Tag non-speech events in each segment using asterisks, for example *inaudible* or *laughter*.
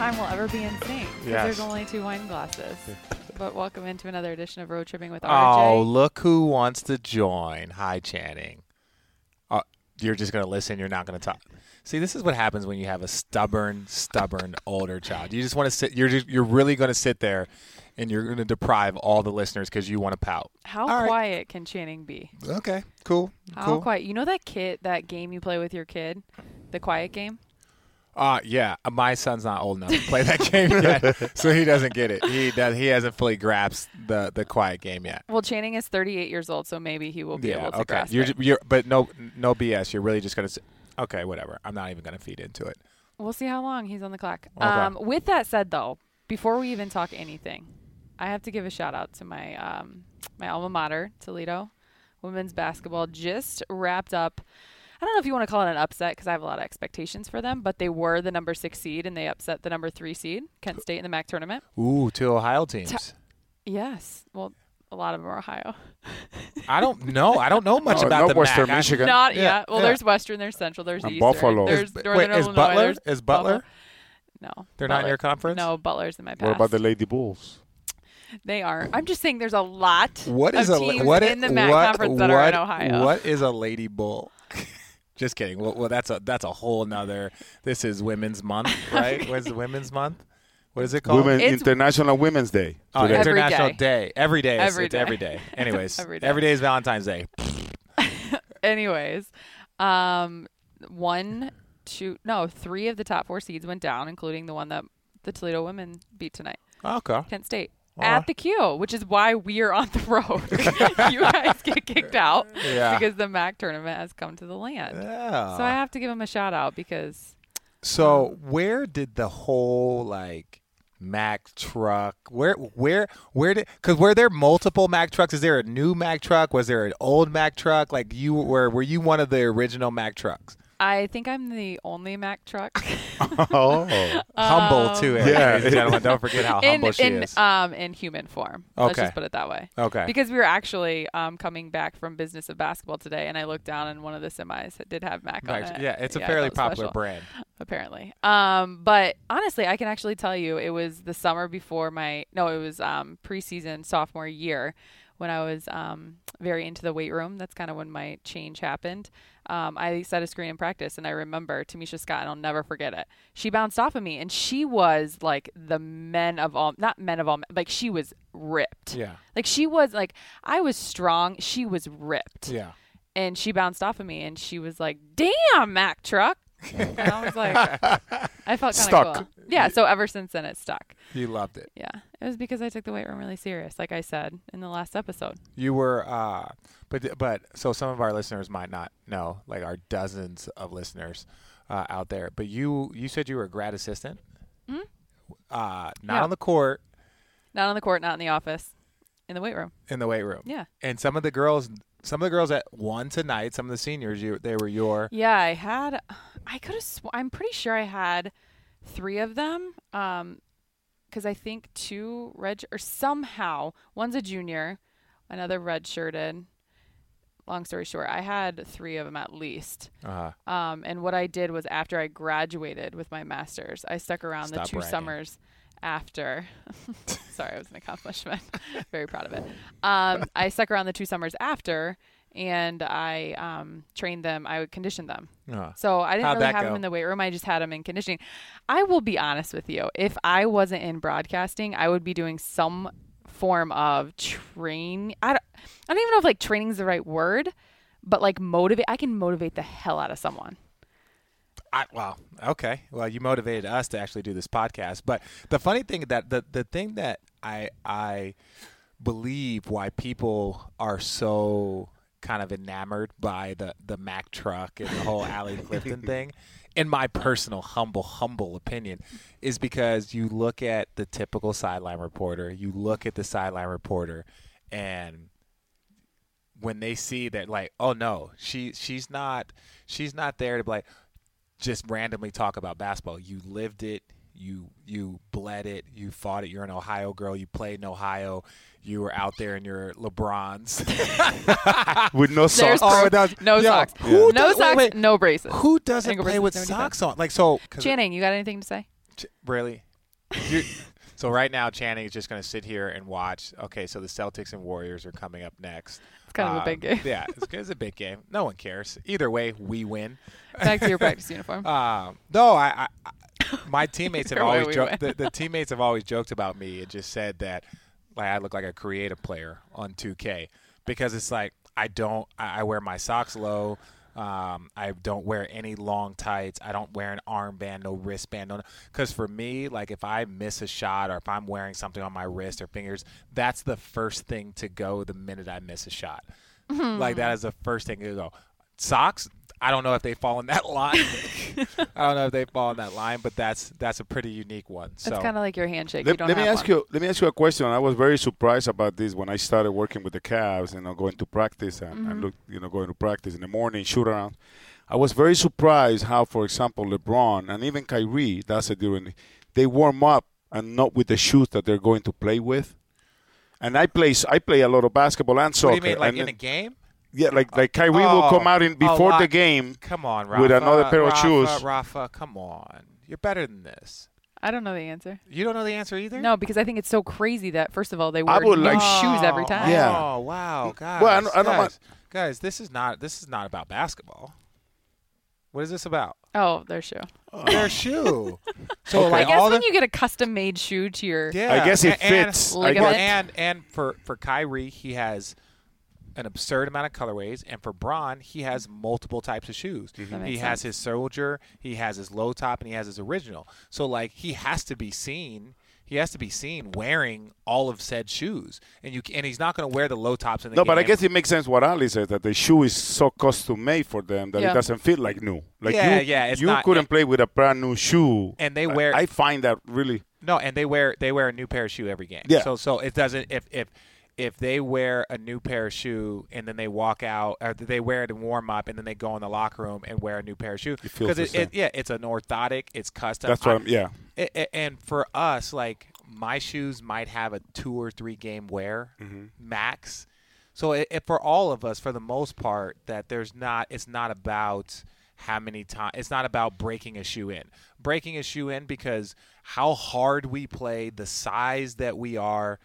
time we'll ever be in sync. 'cause Yes. There's only two wine glasses. *laughs* but welcome into another edition of Road Tripping with RJ. Oh, look who wants to join. Hi, Channing. Uh, you're just going to listen. You're not going to talk. See, this is what happens when you have a stubborn, stubborn older child. You just want to sit. You're just, you're really going to sit there, and you're going to deprive all the listeners because you want to pout. How All right. quiet can Channing be? Okay, cool, How cool. quiet? You know that kid, that game you play with your kid, the quiet game. Uh yeah. My son's not old enough to play that *laughs* game yet, *laughs* so he doesn't get it. He does. He hasn't fully grasped the the quiet game yet. Well, Channing is 38 years old, so maybe he will be yeah. able to okay. grasp You're, it. ju- you're, but no, no BS. You're really just gonna. Say, okay, whatever. I'm not even gonna feed into it. We'll see how long he's on the clock. Okay. Um, with that said, though, before we even talk anything, I have to give a shout out to my um, my alma mater, Toledo women's basketball. Just wrapped up. I don't know if you want to call it an upset because I have a lot of expectations for them, but they were the number six seed and they upset the number three seed, Kent State in the MAC tournament. Ooh, two Ohio teams. Yes, well, a lot of them are Ohio. I don't know. I don't know *laughs* much No, about the Western MAC. I- Michigan. Not Yeah, yet. Well, yeah. there's Western, there's Central, there's And Eastern, Buffalo. there's Is- Northern wait, is Butler? there's Is Butler? Buffalo. No, They're not in your conference? No, Butler's in my past. What about the Lady Bulls? They aren't. I'm just saying there's a lot What is of a teams what in the MAC what, conference that are in Ohio. What is a lady bull? Just kidding. Well, well, that's a that's a whole nother. This is Women's Month, *laughs* right? What's the Women's Month? What is it called? Women It's- International Women's Day. Oh, today. Every International day. Day. Every day. It's, Every it's day. every day. *laughs* Anyways, Every day. every day is Valentine's Day. *laughs* Anyways, um, one, two, no, three of the top four seeds went down, including the one that the Toledo women beat tonight, Okay. Kent State. All At the Q, which is why we are on the road. *laughs* you guys get kicked out Yeah. because the MAC tournament has come to the land. Yeah. So I have to give them a shout out because So um, where did the whole like Mac truck? Where where where did? Because were there multiple Mac trucks? Is there a new Mac truck? Was there an old Mac truck? Like you were were you one of the original Mac trucks? I think I'm the only Mac truck. *laughs* oh. humble too, eh, Yeah. ladies and gentlemen. Don't forget how *laughs* in humble she in is. um in human form. Let's Okay. just put it that way. okay. Because we were actually um, coming back from business of basketball today, and I looked down, and one of the semis that did have Mac on it. yeah, it's a I fairly popular special, brand. apparently. Um, but honestly, I can actually tell you, it was the summer before my no, it was um, preseason sophomore year when I was um, very into the weight room. That's kind of when my change happened. Um, I set a screen in practice, and I remember Tamisha Scott, and I'll never forget it. She bounced off of me, and she was like the men of all, not men of all, like she was ripped. Yeah. Like she was like I was strong, she was ripped. Yeah. And she bounced off of me and she was like, "Damn, Mac truck." And I was like *laughs* I felt kind of Stuck. cool. Yeah, so ever since then it stuck. You loved it. Yeah. It was because I took the weight room really serious, like I said in the last episode. You were, uh, but but so some of our listeners might not know, like our dozens of listeners uh, out there. But you you said you were a grad assistant, Mhm. uh, not Yeah. on the court, Not on the court, not in the office, in the weight room. in the weight room. Yeah. And some of the girls, some of the girls that won tonight, some of the seniors, you they were your Yeah, I had I could have sw- I'm pretty sure I had 3 of them um cuz I think two red or somehow one's a junior, another red shirted. Long story short, I had 3 of them at least. uh, Um, and what I did was after I graduated with my master's, I stuck around Stop the two bragging. summers after. *laughs* Sorry, it was an accomplishment. *laughs* Very proud of it. Um, I stuck around the two summers after, and I um, trained them. I would condition them. uh, So I didn't really have go? them in the weight room. I just had them in conditioning. I will be honest with you. If I wasn't in broadcasting, I would be doing some form of train. I don't, I don't even know if like training is the right word, but like motivate. I can motivate the hell out of someone. I, well, okay. Well, you motivated us to actually do this podcast. But the funny thing that the the thing that I I believe why people are so kind of enamored by the the Mack truck and the whole Allie *laughs* Clifton thing, in my personal humble humble opinion, is because you look at the typical sideline reporter, you look at the sideline reporter, and when they see that like oh no she she's not she's not there to be like just randomly talk about basketball. You lived it you you bled it you fought it you're an ohio girl you played in ohio you were out there in your lebrons *laughs* With no socks. Oh, proof. that's- no yo, socks. who No does- socks. wait. No braces. who doesn't Ankle play braces, with socks on like so. Channing, you got anything to say? Ch- Really? So right now, Channing is just going to sit here and watch. Okay, so the Celtics and Warriors are coming up next. It's kind of a big game. yeah, it's, it's a big game. No one cares. Either way, we win. Back to your *laughs* practice uniform. Um, no, I, I, I *laughs* my teammates have always we joked. The, the teammates have always joked about me and just said that like I look like a creative player on 2K because it's like I don't. I, I wear my socks low. Um, I don't wear any long tights. I don't wear an armband, no wristband, no. Because for me, like if I miss a shot or if I'm wearing something on my wrist or fingers, that's the first thing to go the minute I miss a shot. Like that is the first thing to go. Socks. I don't know if they fall in that *laughs* line. *laughs* I don't know if they fall in that line, but that's that's a pretty unique one. So It's kind of like your handshake. you Let, don't let me ask one. you. Let me ask you a question. I was very surprised about this when I started working with the Cavs. You know, going to practice and, Mm-hmm. and look, you know, going to practice in the morning, shoot around. I was very surprised how, for example, LeBron and even Kyrie, that's it during, they warm up and not with the shoes that they're going to play with. And I play, I play a lot of basketball and soccer. what do you mean, like and in a game? Yeah, like like Kyrie will Oh, come out in a before the game. Come on, Rafa. With another pair of shoes. Rafa, Rafa, come on. You're better than this. I don't know the answer. You don't know the answer either. No, because I think it's so crazy that first of all they wear new like- shoes every time. Yeah. Oh wow, guys. Well, I don't- I don't guys, guys, this is not this is not about basketball. What is this about? Oh, their shoe. Their oh. shoe. *laughs* So Okay. like I guess all when the, you get a custom made shoe to your yeah, I guess it a- and- fits. I guess- and and for for Kyrie, he has an absurd amount of colorways, and for Bron, he has multiple types of shoes. That He has sense. his soldier, he has his low top, and he has his original. So like he has to be seen. He has to be seen wearing all of said shoes, and you and he's not going to wear the low tops in the No, but I guess it makes sense what Allie says that the shoe is so custom made for them that Yeah. it doesn't feel like new. Like Yeah, you, yeah, it's you not- couldn't play with a brand new shoe. And they I- wear- I, find that really. No, and they wear they wear a new pair of shoe every game. Yeah. So so it doesn't if if if they wear a new pair of shoe and then they walk out or they wear it in warm up and then they go in the locker room and wear a new pair of It feels it, it yeah it's an orthotic it's custom. That's what I'm. Yeah. a- and for us, like my shoes might have a two or three game wear Mm-hmm. max. So it, it, for all of us, for the most part, that there's not. It's not about how many times. It's not about breaking a shoe in. Breaking a shoe in because how hard we play, the size that we are.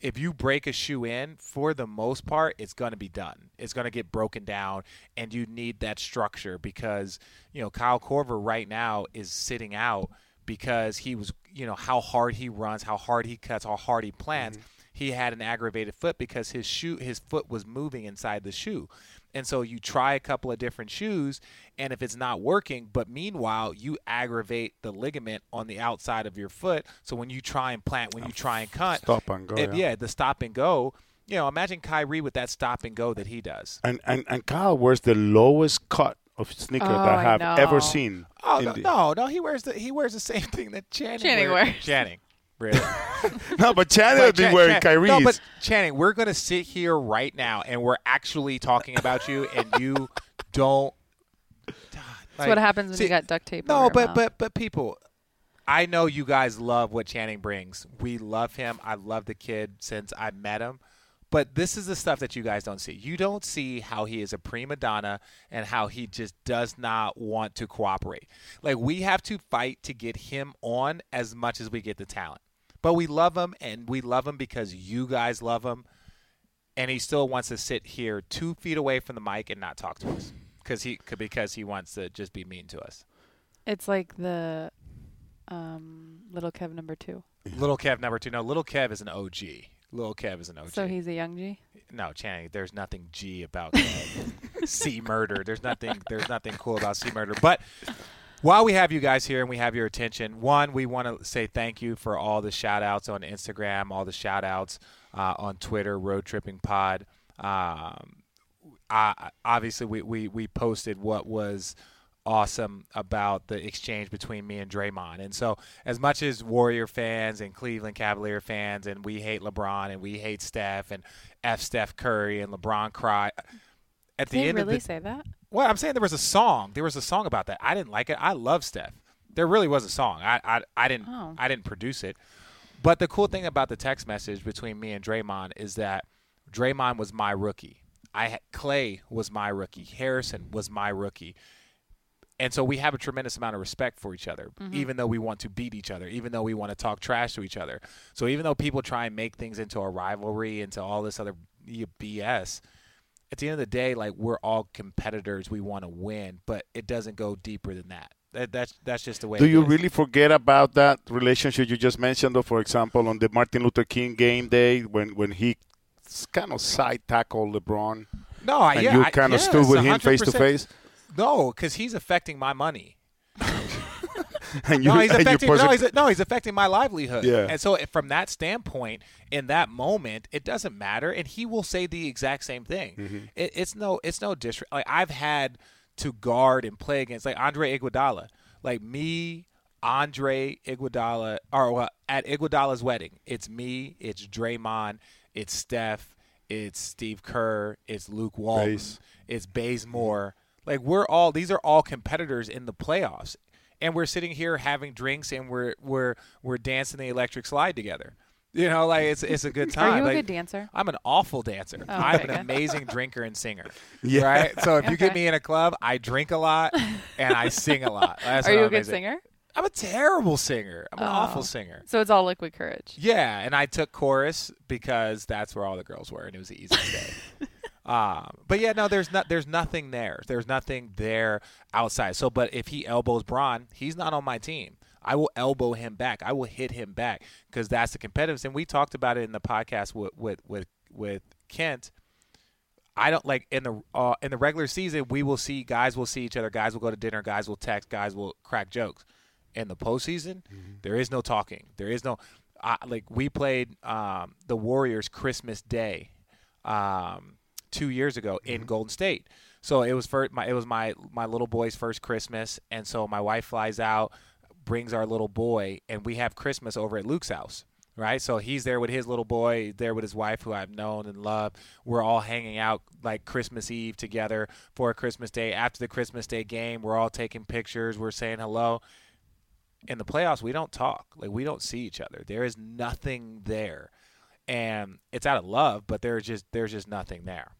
If you break a shoe in, for the most part, it's going to be done. It's going to get broken down, and you need that structure because you know Kyle Korver right now is sitting out because he was, you know, how hard he runs, how hard he cuts, how hard he plants. Mm-hmm. He had an aggravated foot because his shoe, his foot was moving inside the shoe. And so you try a couple of different shoes, and if it's not working, but meanwhile you aggravate the ligament on the outside of your foot. So when you try and plant, when you try and cut, Stop and go. if- yeah. yeah, the stop and go. You know, imagine Kyrie with that stop and go that he does. And, and and Kyle wears the lowest cut of sneaker Oh, that I oh, I have know. ever seen. Oh no, the- no, no, he wears the he wears the same thing that Channing, Channing wears. wears. Channing, really? *laughs* no, but Channing But has been Chan- wearing Chan- Kyrie's. No, but Channing, we're gonna sit here right now, and we're actually talking about you, and you don't. That's what happens when see, you got duct tape. No, but mouth. but but people, I know you guys love what Channing brings. We love him. I love the kid since I met him. But this is the stuff that you guys don't see. You don't see how he is a prima donna and how he just does not want to cooperate. Like we have to fight to get him on as much as we get the talent. But we love him and we love him because you guys love him. And he still wants to sit here two feet away from the mic and not talk to us because he because he wants to just be mean to us. it's like the um, little Kev number two. Little Kev number two. No, Little Kev is an OG. Little Kev is an OG. So he's a young G. no, Channing. There's nothing G about *laughs* C Murda. There's nothing. There's nothing cool about C Murda. But while we have you guys here and we have your attention, one, we want to say thank you for all the shout outs on Instagram, all the shout outs uh, on Twitter, Road Tripping Pod. Um, I, obviously, we, we, we posted what was awesome about the exchange between me and Draymond. And so, as much as Warrior fans and Cleveland Cavalier fans, and we hate LeBron and we hate Steph and F Steph Curry and LeBron cry. At the Did end really of the, say that? well, I'm saying there was a song. There was a song about that. I didn't like it. I love Steph. There really was a song. I I, I didn't Oh. I didn't produce it. But the cool thing about the text message between me and Draymond is that Draymond was my rookie. I had, Clay was my rookie. Harrison was my rookie. And so we have a tremendous amount of respect for each other, mm-hmm. even though we want to beat each other, even though we want to talk trash to each other. So even though people try and make things into a rivalry, into all this other BS, at the end of the day, like we're all competitors. We want to win, but it doesn't go deeper than that. that that's that's just the way. Do it you is. really forget about that relationship you just mentioned, though? For example, on the Martin Luther King game day, when when he kind of side tackled LeBron, No, I, and yeah, you I- kind of yes, stood with him face to 100%. face, No, because he's affecting my money. and *laughs* you no, he's affecting. No, he's no, he's affecting my livelihood. Yeah. And so, from that standpoint, in that moment, it doesn't matter, and he will say the exact same thing. Mm-hmm. It, it's no, it's no disre Like I've had to guard and play against, like Andre Iguodala, like me. Andre Iguodala, or well, at Iguodala's wedding, it's me, it's Draymond, it's Steph, it's Steve Kerr, it's Luke Walton, Baze. it's Bazemore. Like we're all these are all competitors in the playoffs, and we're sitting here having drinks and we're we're we're dancing the electric slide together. You know, like it's it's a good time. Are you a Like, good dancer? I'm an awful dancer. Oh, I'm okay, an good. amazing drinker and singer. *laughs* Yeah. Right. So if you get me in a club, I drink a lot and I sing a lot. *laughs* That's Are you a I'm good amazing. singer? I'm a terrible singer. I'm an oh. awful Oh. singer. So it's all liquid courage. Yeah, and I took chorus because that's where all the girls were, and it was the easiest day. *laughs* um, but yeah, no, there's not, there's nothing there. There's nothing there outside. So, but if he elbows Bron, he's not on my team. I will elbow him back. I will hit him back because that's the competitiveness. And we talked about it in the podcast with with with, with Kent. I don't like in the uh, in the regular season. We will see guys will see each other. Guys will go to dinner. Guys will text. Guys will crack jokes. In the postseason, there is no talking. There is no uh, like we played um, the Warriors Christmas Day um, two years ago in mm-hmm. Golden State. So it was for my it was my my little boy's first Christmas, and so my wife flies out, brings our little boy, and we have Christmas over at Luke's house. Right, so he's there with his little boy, there with his wife, who I've known and loved. We're all hanging out like Christmas Eve together for Christmas Day. After the Christmas Day game, we're all taking pictures. We're saying hello in the playoffs we don't talk like we don't see each other there is nothing there and it's out of love but there's just there's just nothing there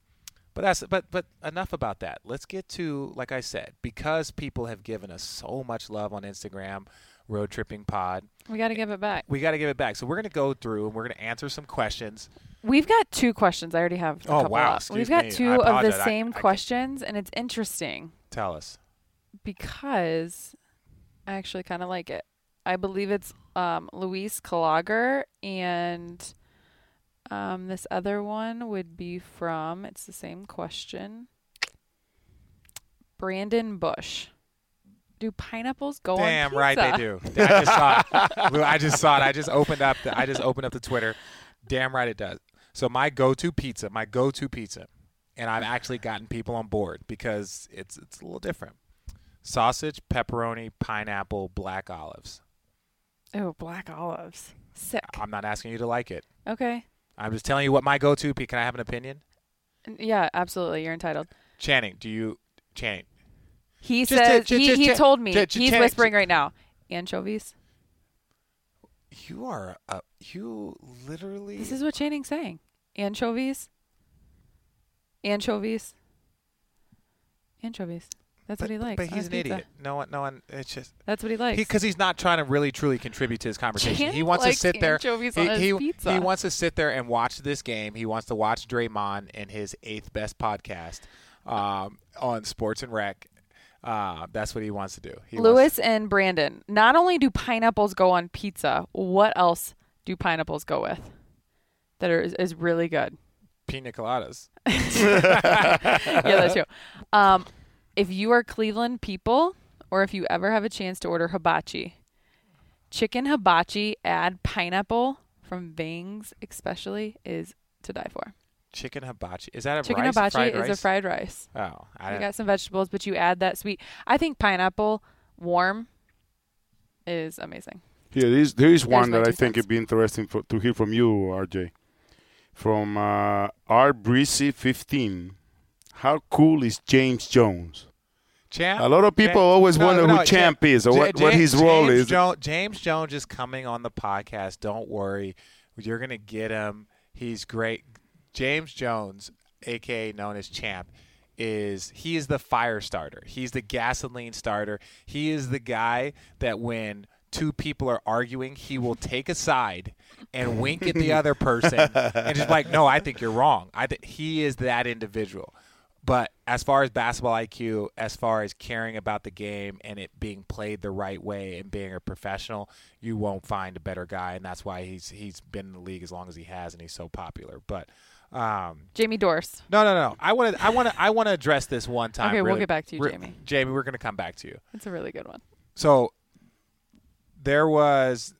but that's but but enough about that let's get to like i said because people have given us so much love on instagram road tripping pod We got to give it back. we got to give it back so we're going to go through and we're going to answer some questions We've got two questions. I already have. A Oh, couple wow. We've got me. Two of the. I- same I can't- questions, and it's interesting tell us because I actually kind of like it. I believe it's um, Luis Kalager and um, this other one would be from. It's the same question. Brandon Bush. Do pineapples go on Damn pizza? right they do. I just saw it. *laughs* I just saw it. I just opened up the I just opened up the Twitter. Damn right it does. So my go-to pizza, my go-to pizza, and I've actually gotten people on board because it's it's a little different. Sausage, pepperoni, pineapple, black olives. Oh, black olives. Sick. I'm not asking you to like it. Okay. I'm just telling you what my go-to. Can I have an opinion? Yeah, absolutely. You're entitled. Channing, do you Channing? He Just- says just- he, just- he told me. He's just- whispering right now. Anchovies. You are a, you literally This is what Channing's saying. Anchovies. Anchovies. Anchovies. That's but, what he likes. But he's an pizza. idiot. No one, no one. It's just That's what he likes. because he's not trying to really truly contribute to his conversation. he wants to sit there. He, he, pizza. he wants to sit there and watch this game. He wants to watch Draymond and his eighth best podcast um, on Sports and Rec. Uh, that's what he wants to do. He Lewis and Brandon. Not only do pineapples go on pizza, what else do pineapples go with that are, is, is really good? pina coladas. *laughs* yeah, that's true. Um, if you are Cleveland people, or if you ever have a chance to order hibachi, chicken hibachi, add pineapple from Vang's, especially, is to die for. Chicken hibachi. Is that a Chicken rice? hibachi fried is rice? a fried rice. Oh, I You got some vegetables, but you add that sweet. I think pineapple warm is amazing. Yeah, there is, there is one that I two think it'd be interesting for, to hear from you, RJ. From uh, R Breezy 15. How cool is James Jones? Champ. A lot of people always no, wonder no, who Champ is or Ja- what, what Ja- his role is. Jo- James Jones is coming on the podcast. Don't worry. You're going to get him. He's great. James Jones, aka known as Champ, is he is the fire starter. He's the gasoline starter. He is the guy that when two people are arguing, he will take a side and wink at the other person *laughs* and just like, no, I think you're wrong. I think he is that individual. But as far as basketball IQ, as far as caring about the game and it being played the right way and being a professional, you won't find a better guy, and that's why he's he's been in the league as long as he has, and he's so popular. But um, Jamie Dorst. no, no, no. I want to I want to I want to address this one time. Okay, we'll get back to you, re- Jamie. Jamie, we're going to come back to you. It's a really good one. So there was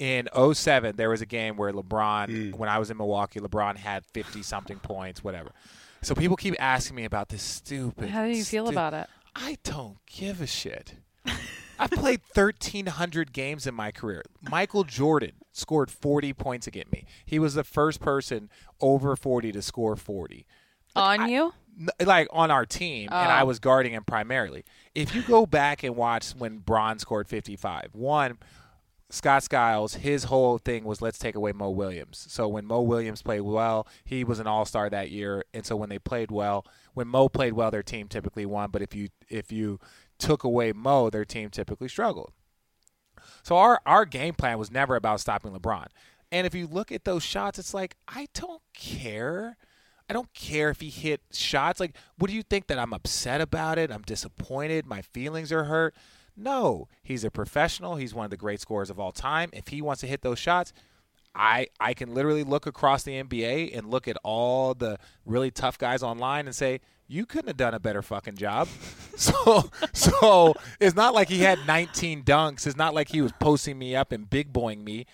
in 07 there was a game where LeBron Mm. when I was in Milwaukee LeBron had 50 something points whatever. So people keep asking me about this stupid How do you feel stu- about it? I don't give a shit. *laughs* I've played 1,300 games in my career. Michael Jordan scored 40 points against me. He was the first person over 40 to score 40 On you? n- like on our team, and I Oh. was guarding him primarily. If you go back and watch when Bron scored 55, one, Scott Skiles, his whole thing was let's take away Mo Williams. So when Mo Williams played well, he was an All Star that year, and so when they played well, when Mo played well, their team typically won. But if you if you took away Mo, their team typically struggled. So our our game plan was never about stopping LeBron. And if you look at those shots, it's like I don't care. I don't care if he hit shots. Like, what do you think that I'm upset about it? I'm disappointed. My feelings are hurt. No, he's a professional. He's one of the great scorers of all time. If he wants to hit those shots, I I can literally look across the NBA and look at all the really tough guys online and say, you couldn't have done a better fucking job. *laughs* so so it's not like he had 19 dunks. It's not like he was posting me up and big boying me.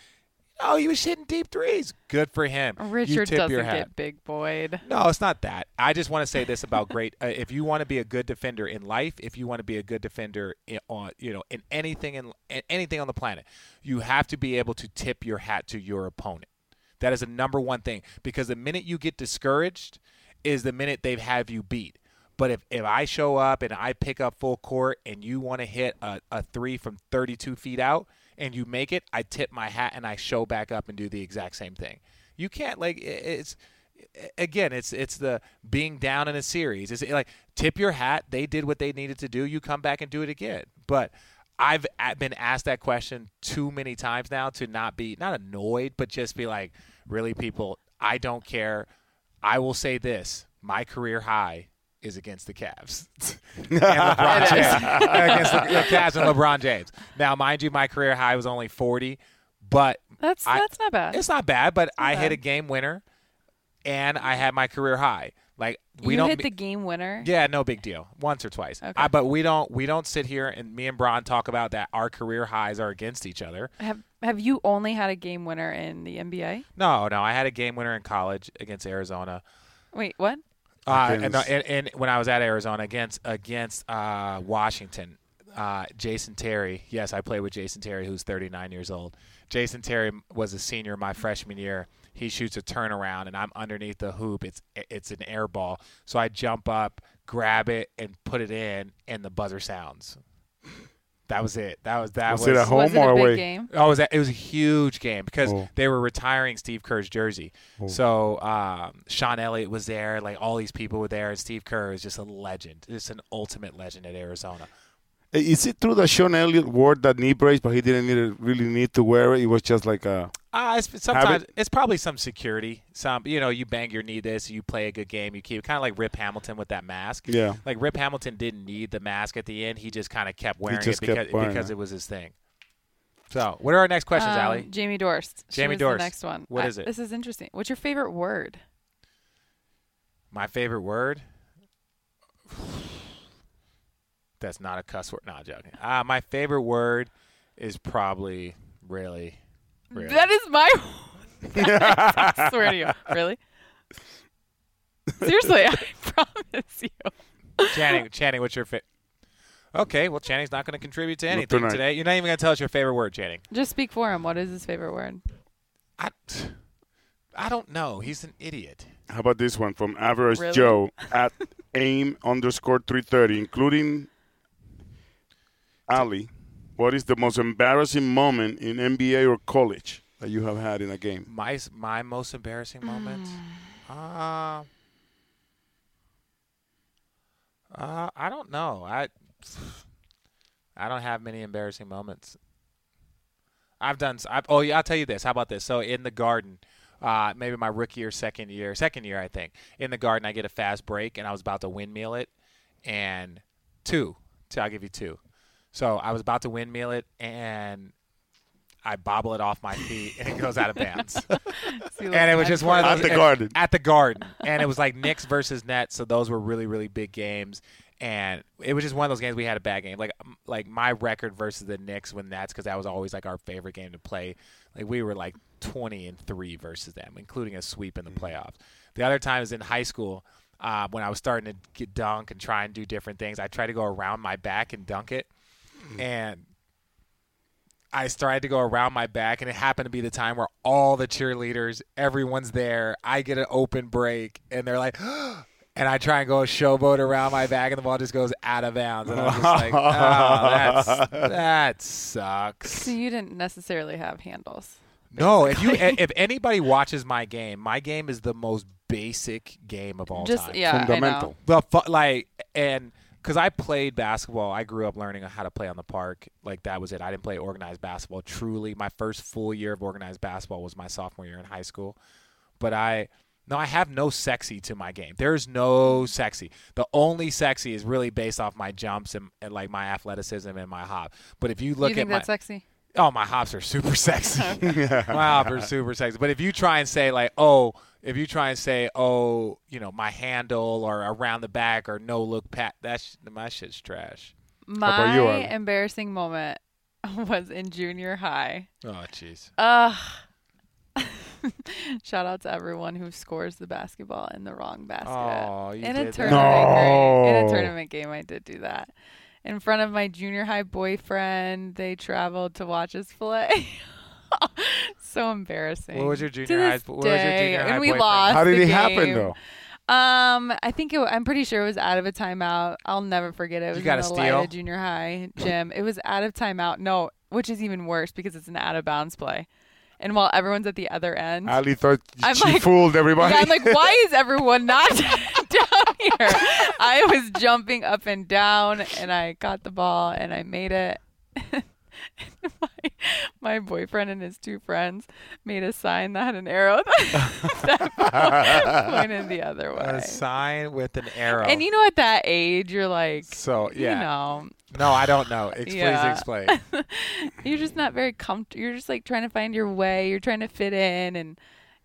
Oh, he was hitting deep threes. Good for him. You Richard tip doesn't get big boyed. No, it's not that. I just want to say this about great. *laughs* Uh, if you want to be a good defender in life, if you want to be a good defender in, on, you know, in anything in, in anything on the planet, you have to be able to tip your hat to your opponent. That is the number one thing because the minute you get discouraged is the minute they have you beat. But if, if I show up and I pick up full court and you want to hit a, a three from 32 feet out and you make it, I tip my hat and I show back up and do the exact same thing. You can't like it's again it's it's the being down in a series. It's like tip your hat. They did what they needed to do. You come back and do it again. But I've been asked that question too many times now to not be not annoyed, but just be like, really, people, I don't care. I will say this: my career high is against the Cavs *laughs* and LeBron *laughs* James. against the, the Cavs and LeBron James. Now, mind you, my career high was only forty, but That's I- that's not bad. it's not bad. But I hit a game winner, and I had my career high. Like we you don't. hit the game winner. Yeah, no big deal. Once or twice. Okay. I, but we don't we don't sit here and me and Bron talk about that our career highs are against each other. Have Have you only had a game winner in the NBA? No, no. I had a game winner in college against Arizona. Wait, what? Uh, and, Against- and, and when I was at Arizona against against uh, Washington, uh, Jason Terry. Yes, I played with Jason Terry, who's 39 years old. Jason Terry was a senior my freshman year. He shoots a turnaround, and I'm underneath the hoop. It's it's an air ball, so I jump up, grab it, and put it in, and the buzzer sounds. That was it. That was that Was was. it at home was it or a big away? game? Oh, it was, a, it was a huge game because Oh. they were retiring Steve Kerr's jersey. Oh. So um, Sean Elliott was there, like all these people were there, and Steve Kerr is just a legend, just an ultimate legend at Arizona. Is it true that Sean Elliott wore that knee brace, but he didn't need really need to wear it? It was just like a Uh, it's, sometimes it- it's probably some security. Some you know, you bang your knee this, you play a good game, you keep kind of like Rip Hamilton with that mask. yeah. Like Rip Hamilton didn't need the mask at the end; he just kind of kept wearing just it kept because wearing because it. it was his thing. So, what are our next questions, Um, Allie? Jamie Dorst. Jamie was Dorst. The next one. What I- is it? This is interesting. What's your favorite word? My favorite word. That's not a cuss word. No, I'm joking. Uh, my favorite word is probably really, really. That is my. *laughs* I swear to you. *laughs* Really? Seriously, I *laughs* promise you. Channing, Channing, what's your favorite? Okay, well, Channing's not going to contribute to anything tonight. today. You're not even going to tell us your favorite word, Channing. Just speak for him. What is his favorite word? I, I don't know. He's an idiot. How about this one from Average Really? Joe at aim underscore 330, including Allie? What is the most embarrassing moment in NBA or college that you have had in a game? My my most embarrassing moment. Uh, Uh, I don't know. I *sighs* I don't have many embarrassing moments. I've done. s- I've, oh yeah, I'll tell you this. How about this? So in the garden, uh, maybe my rookie or second year, second year I think. In the garden, I get a fast break, and I was about to windmill it, and two. two I'll give you two. So I was about to windmill it, and I bobble it off my feet, and it goes out of bounds. *laughs* And it was just one of At those the Garden. At the Garden, and it was like Knicks versus Nets, so those were really really big games. And it was just one of those games we had a bad game. Like like my record versus the Knicks when that's because that was always like our favorite game to play. Like we were like twenty and three versus them, including a sweep in the playoffs. The other time is in high school uh, when I was starting to get dunk and try and do different things. I tried to go around my back and dunk it, and I started to go around my back, and it happened to be the time where all the cheerleaders, everyone's there. I get an open break, and they're like, *gasps* and I try and go showboat around my back, and the ball just goes out of bounds. And I'm just like, *laughs* oh, that's, that sucks. So you didn't necessarily have handles. No, if you if anybody watches my game, my game is the most basic game of all Just time. yeah, I know. Fundamental. the fu- like and because I played basketball, I grew up learning how to play on the park. Like that was it. I didn't play organized basketball. Truly, my first full year of organized basketball was my sophomore year in high school. But I no, I have no sexy to my game. There's no sexy. The only sexy is really based off my jumps and, and like my athleticism and my hop. But if you look you think at my that's sexy? Oh, my hops are super sexy. *laughs* *laughs* my hops are super sexy. But if you try and say like, oh, if you try and say, oh, you know, my handle or around the back or no look pat, that's my shit's trash. My you, embarrassing moment *laughs* was in junior high. Oh, jeez. Ugh. Shout out to everyone who scores the basketball in the wrong basket. Oh, you in did a that. tournament game. In a tournament game, I did do that. In front of my junior high boyfriend, they traveled to watch us play. *laughs* so embarrassing. What was your To junior high? this What was your day, junior high and we boyfriend? lost. How did the it happen though? Um, I think it. I'm pretty sure it was out of a timeout. I'll never forget it. It was got in a the steal? Lida Junior High gym. It was out of timeout. No, which is even worse because it's an out of bounds play. And while everyone's at the other end, Allie thought I'm she like- fooled everybody. yeah, I'm like, why *laughs* is everyone not down *laughs* here? I was jumping up and down, and I got the ball, and I made it. *laughs* my, my boyfriend and his two friends made a sign that had an arrow *laughs* that pointed the other way. A sign with an arrow. And you know, at that age, you're like, so yeah. you know, No, I don't know. Ex- Yeah. Please explain. *laughs* you're just not very comfortable. You're just like trying to find your way. You're trying to fit in, and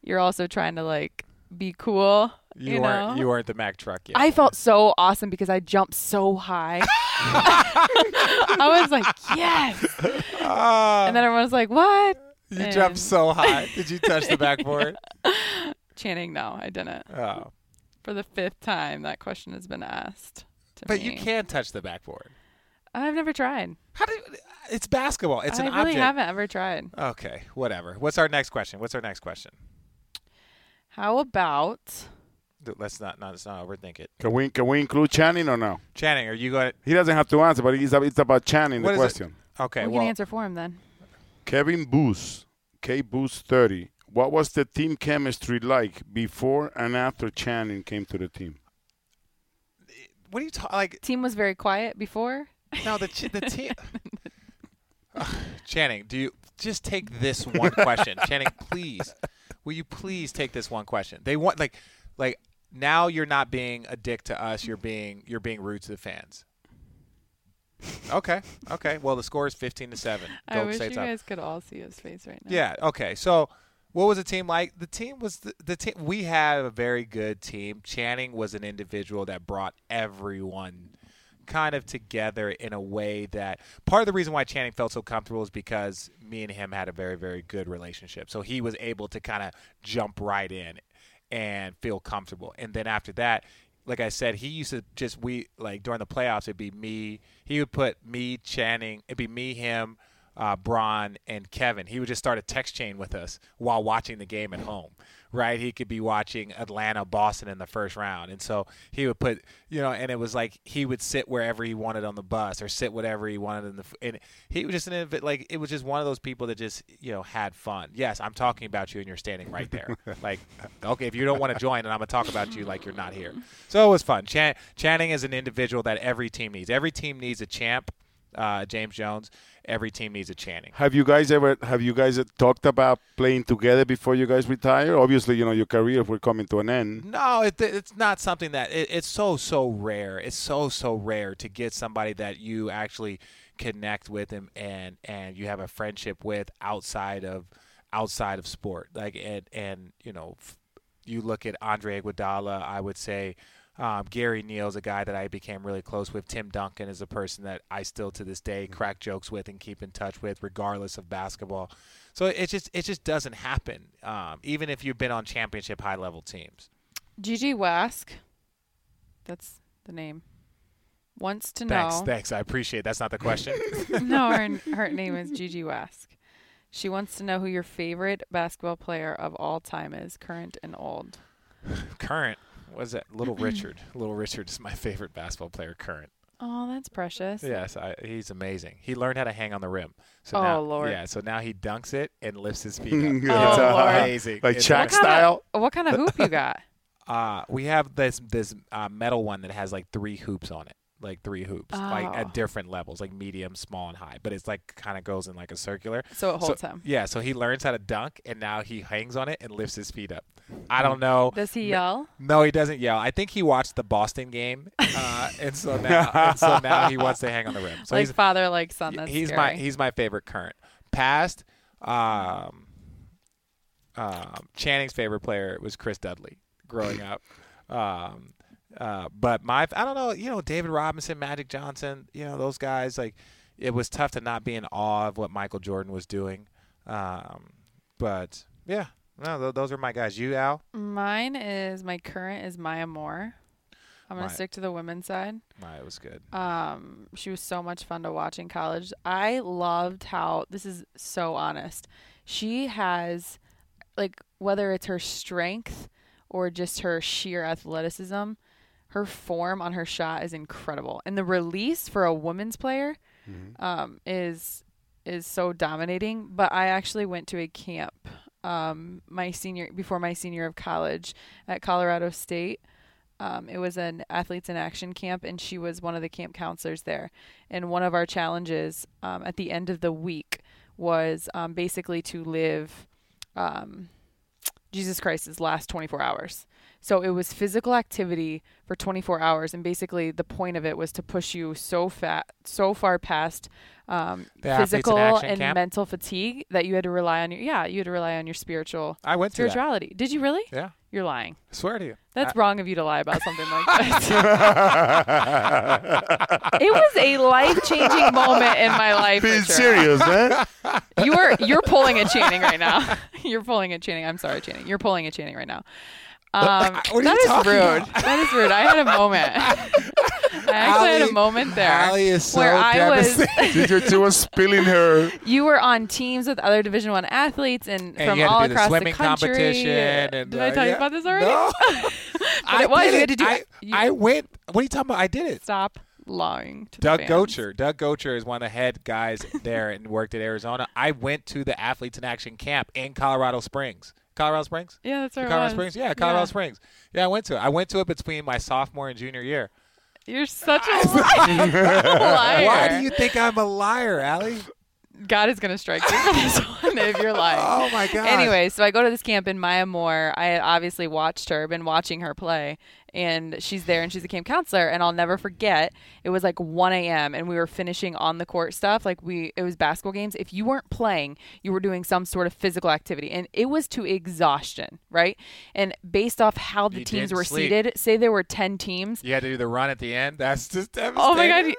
you're also trying to like be cool. You, You weren't know? you weren't the Mack truck yet. I felt so awesome because I jumped so high. *laughs* I was like, yes. Ah, And then everyone was like, what? you and- jumped so high. Did you touch the backboard? *laughs* Channing, no, I didn't. Oh. For the fifth time, that question has been asked. To But me. you can touch the backboard. I've never tried. How do it's basketball? It's I an really object. haven't ever tried. Okay, whatever. What's our next question? What's our next question? How about Let's not, not let's not overthink it. Can we can we include Channing or no? Channing, are you going? to He doesn't have to answer, but it's, it's about Channing. What the is it? question. Okay, we well, can answer for him then? Kevin Booth, K Booth thirty. What was the team chemistry like before and after Channing came to the team? what are you talking? Like, Team was very quiet before. no, the ch- the *laughs* team. Ugh, Channing, do you just take this one question? *laughs* Channing, please, will you please take this one question? They want like, like now you're not being a dick to us. You're being you're being rude to the fans. Okay, okay. Well, the score is fifteen to seven. *laughs* I wish you up. guys could all see his face right now. Yeah. Okay. So, what was the team like? The team was the, the team. We had a very good team. Channing was an individual that brought everyone kind of together in a way that part of the reason why Channing felt so comfortable is because me and him had a very very good relationship. So he was able to kind of jump right in and feel comfortable. And then after that, like I said, he used to just we like during the playoffs it'd be me. He would put me Channing. It'd be me him. Uh, Bron, and Kevin. He would just start a text chain with us while watching the game at home. Right, he could be watching Atlanta, Boston in the first round, and so he would put, you know, and it was like he would sit wherever he wanted on the bus or sit whatever he wanted in the, and he was just an like it was just one of those people that just you know had fun. Yes, I'm talking about you, and you're standing right there. *laughs* like, okay, if you don't want to join, and I'm gonna talk about you like you're not here. So it was fun. Chan- Channing is an individual that every team needs. Every team needs a champ. Uh, James Jones. Every team needs a Channing. Have you guys ever have you guys talked about playing together before you guys retire? Obviously, you know your careers were coming to an end. No, it, it's not something that it, it's so so rare. It's so so rare to get somebody that you actually connect with and and and you have a friendship with outside of outside of sport. Like and and you know, f- you look at Andre Iguodala. I would say. Um, Gary Neal's a guy that I became really close with. Tim Duncan is a person that I still to this day crack jokes with and keep in touch with, regardless of basketball. So it just it just doesn't happen, um, even if you've been on championship high level teams. Gigi Wask, that's the name, wants to Thanks, know. thanks. I appreciate. It. That's not the question. *laughs* no, her, her name is Gigi Wask. She wants to know who your favorite basketball player of all time is, current and old. current was it Little Richard? Little Richard is my *laughs* favorite basketball player. Current. Oh, that's precious. Yes, I, he's amazing. He learned how to hang on the rim. So Oh, now, Lord. Yeah, so now he dunks it and lifts his feet up. *laughs* Oh, it's Lord. amazing. Like It's Shaq What kind style. of what kind of hoop you *laughs* got? Uh, we have this this uh, metal one that has like three hoops on it, like three hoops, like Oh. at different levels, like medium, small, and high. But it's like kind of goes in like a circular. So it So- holds him. Yeah, so he learns how to dunk, and now he hangs on it and lifts his feet up. I don't know. Does he yell? No, he doesn't yell. I think he watched the Boston game, uh, and so *laughs* now, and so now he wants to hang on the rim. So like he's father, like son. That's he's scary. my he's my favorite current. Past, um, um, Channing's favorite player was Chris Dudley growing up. Um, uh, but my I don't know, you know, David Robinson, Magic Johnson, you know, those guys. Like, it was tough to not be in awe of what Michael Jordan was doing. Um, but yeah, no, th- those are my guys. You, Al? Mine is my current is Maya Moore. I'm gonna Maya. stick to the women's side. Maya was good. Um, she was so much fun to watch in college. I loved how this is so honest. She has like whether it's her strength or just her sheer athleticism, her form on her shot is incredible. And the release for a women's player um, is is so dominating. But I actually went to a camp um, my senior before my senior of college at Colorado State. Um, it was an athletes in action camp, and she was one of the camp counselors there. And one of our challenges um, at the end of the week was um, basically to live um, Jesus Christ's last 24 hours. So it was physical activity for 24 hours, and basically the point of it was to push you so fat, so far past um, The Athletes in physical and camp? mental fatigue that you had to rely on your yeah you had to rely on your spiritual I went to that. spirituality. Did you really? Yeah, You're lying. I swear to you. That's I- wrong of you to lie about something like *laughs* that. it was a life changing moment in my life. Being Richard. serious, man. You are you're pulling a Channing right now. *laughs* You're pulling a Channing. I'm sorry, Channing. You're pulling a Channing right now. Um, *laughs* What are you that is rude. about? *laughs* That is rude. I had a moment. I actually had a moment there Allie is so where I was. devastated. she was spilling her. You were on teams with other Division One athletes and, And from you all do the across swimming the country. competition. And, Did uh, I tell you about this already? No. *laughs* But it was. did You had to do. I, you- I went. What are you talking about? I did it. stop lying to Doug the fans. Gocher. Doug Gocher is one of the head guys there and worked at Arizona. I went to the Athletes in Action camp in Colorado Springs. Colorado Springs? Yeah, that's right. Colorado was. Springs? Yeah, Colorado Yeah. Springs. Yeah, I went to it. I went to it between my sophomore and junior year. You're such a *laughs* liar. *laughs* Why do you think I'm a liar, Allie? God is gonna strike you for this *laughs* one if you're lying. Oh my god. Anyway, so I go to this camp in Maya Moore. I had obviously watched her, been watching her play, and she's there and she's a camp counselor. And I'll never forget, it was like 1 a.m. and we were finishing on the court stuff. Like we, it was basketball games. If you weren't playing, you were doing some sort of physical activity, and it was to exhaustion, right? And based off how the You teams were sleep. seated, say there were 10 teams. You had to do the run at the end. That's just devastating. Oh my god!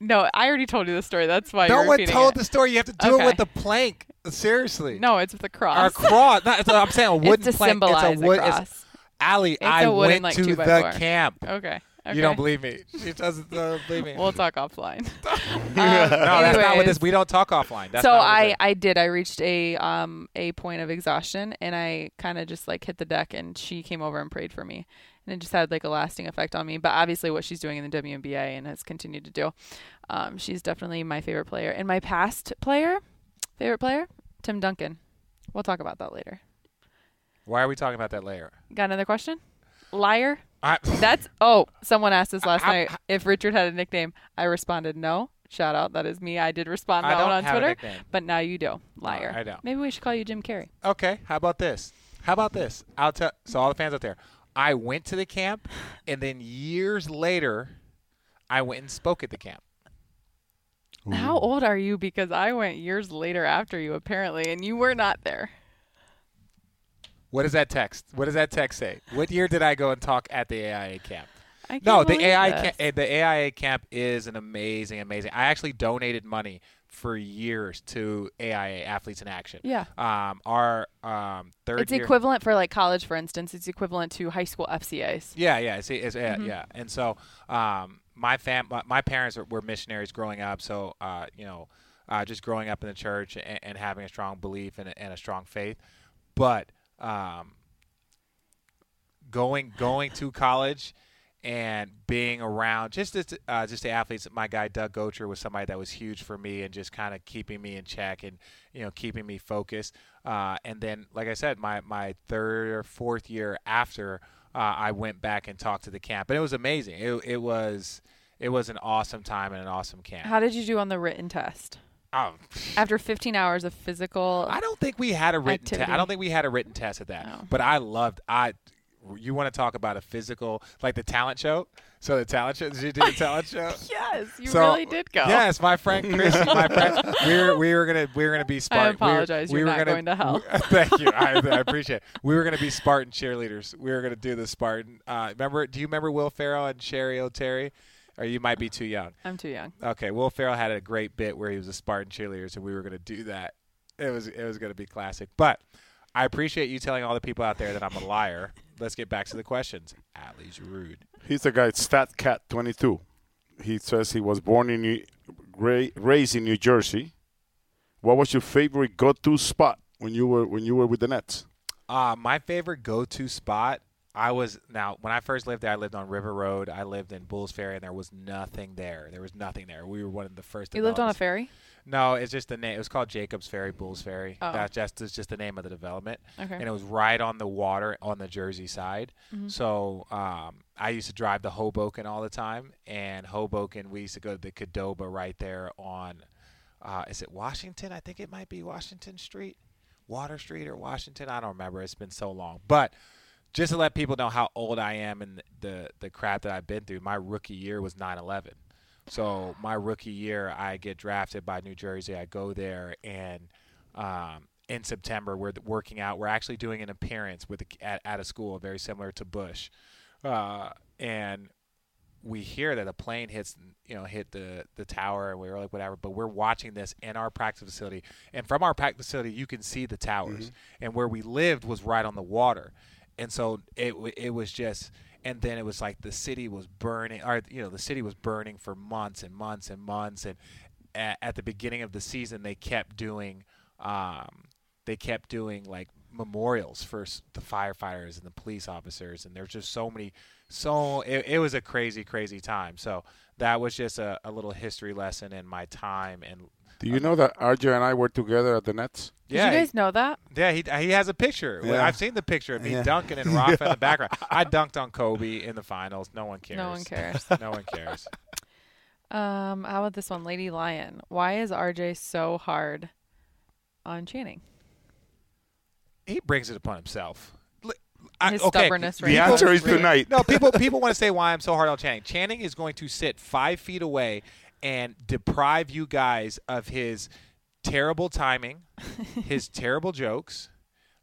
No, I already told you the story. That's why No one told it. the story. You have to do Okay. it with the plank. Seriously. No, it's with the Or cross. cross. Not, it's- I'm saying a *laughs* wooden it's to plank. symbolize it's a wood. a It's, cross. Allie, It's I wooden, went like, to the four. camp. Okay. Okay. You don't believe me. She doesn't uh, believe me. We'll talk offline. *laughs* no, *laughs* that's not what this. We don't talk offline. That's so I, I did. I reached a um a point of exhaustion, and I kind of just like hit the deck, and she came over and prayed for me, and it just had like a lasting effect on me. But obviously, what she's doing in the WNBA and has continued to do, um, she's definitely my favorite player. And my past player, favorite player, Tim Duncan. We'll talk about that later. Why are we talking about that later? Got another question? Liar. I, That's oh, someone asked us last I- night if Richard had a nickname. I responded no. Shout out, that is me. I did respond I that don't one on have a Twitter, nickname. but now you do. Liar. I don't. Maybe we should call you Jim Carrey. Okay, how about this? How about this? I'll tell so all the fans out there. I went to the camp, and then years later, I went and spoke at the camp. How old are you? Because I went years later after you, apparently, and you were not there. What does that text? What does that text say? What year did I go and talk at the AIA camp? I No, the AI camp, eh, the AIA camp is an amazing, amazing. I actually donated money for years to AIA Athletes in Action. Yeah. Um, our um, third It's year. equivalent for like college, for instance. It's equivalent to high school FCAs. Yeah, yeah, it's, it's, yeah, Mm-hmm. yeah. And so, um, my fam, my, my parents were, were missionaries growing up. So, uh, you know, uh, just growing up in the church and, and having a strong belief and and a strong faith. But um, going going to college and being around just uh, just the athletes. My guy Doug Gocher was somebody that was huge for me and just kind of keeping me in check and you know keeping me focused. Uh, and then, like I said, my my third or fourth year after, uh, I went back and talked to the camp, and it was amazing. It it was it was an awesome time and an awesome camp. How did you do on the written test? Oh, After 15 hours of physical, I don't think we had a written test. I don't think we had a written test at that. No. But I loved I. You want to talk about a physical, like the talent show? So the talent show. Did you do the talent show? *laughs* yes, you So- really did go. Yes, my friend Chris, my friend, we were we were gonna we were gonna be Spartan. I apologize, We were, you're we not were gonna, going to hell. *laughs* Thank you, I, I appreciate. it. We were gonna be Spartan cheerleaders. We were gonna do the Spartan. Uh, remember? Do you remember Will Ferrell and Cheri Oteri? Or you might be too young. I'm too young. Okay, Will Ferrell had a great bit where he was a Spartan cheerleader, so we were going to do that. It was it was going to be classic. But I appreciate you telling all the people out there that I'm a liar. Let's get back to the questions. Allie's rude. He's the guy, StatCat22. He says he was born in New, gra- raised in New Jersey. What was your favorite go-to spot when you were when you were with the Nets? Uh, my favorite go-to spot. I was now when I first lived there. I lived on River Road. I lived in Bulls Ferry, and there was nothing there. There was nothing there. We were one of the first. You lived on a ferry? No, it's just the name. It was called Jacobs Ferry, Bulls Ferry. Oh. That's just it's just the name of the development. Okay. and it was right on the water on the Jersey side. Mm-hmm. So um, I used to drive to Hoboken all the time, and Hoboken we used to go to the Cadoba right there on. Uh, is it Washington? I think it might be Washington Street, Water Street or Washington. I don't remember. It's been so long, but. Just to let people know how old I am and the the crap that I've been through, my rookie year was 9/11. So my rookie year, I get drafted by New Jersey. I go there, and um, in September, we're working out. We're actually doing an appearance with a, at, at a school very similar to Bush, uh, and we hear that a plane hits, you know, hit the the tower, and we were like, whatever. But we're watching this in our practice facility, and from our practice facility, you can see the towers, and where we lived was right on the water, and so it it was just. And then it was like the city was burning, or you know, the city was burning for months and months and months. And at, at the beginning of the season, they kept doing, um, they kept doing like memorials for the firefighters and the police officers. And there's just so many, so it, it was a crazy, crazy time. So that was just a, a little history lesson in my time. And Do you know that RJ and I were together at the Nets? Did yeah, you guys know that? yeah, he he has a picture. Yeah. I've seen the picture of me Yeah. dunking and *laughs* Rafa in the background. I dunked on Kobe in the finals. No one cares. No one cares. *laughs* no one cares. *laughs* Um, how about this one, Lady Lion? Why is RJ so hard on Channing? He brings it upon himself. I- His okay, stubbornness The right now answer is tonight. No, people people want to say why I'm so hard on Channing. Channing is going to sit five feet away and deprive you guys of his terrible timing, *laughs* his terrible jokes,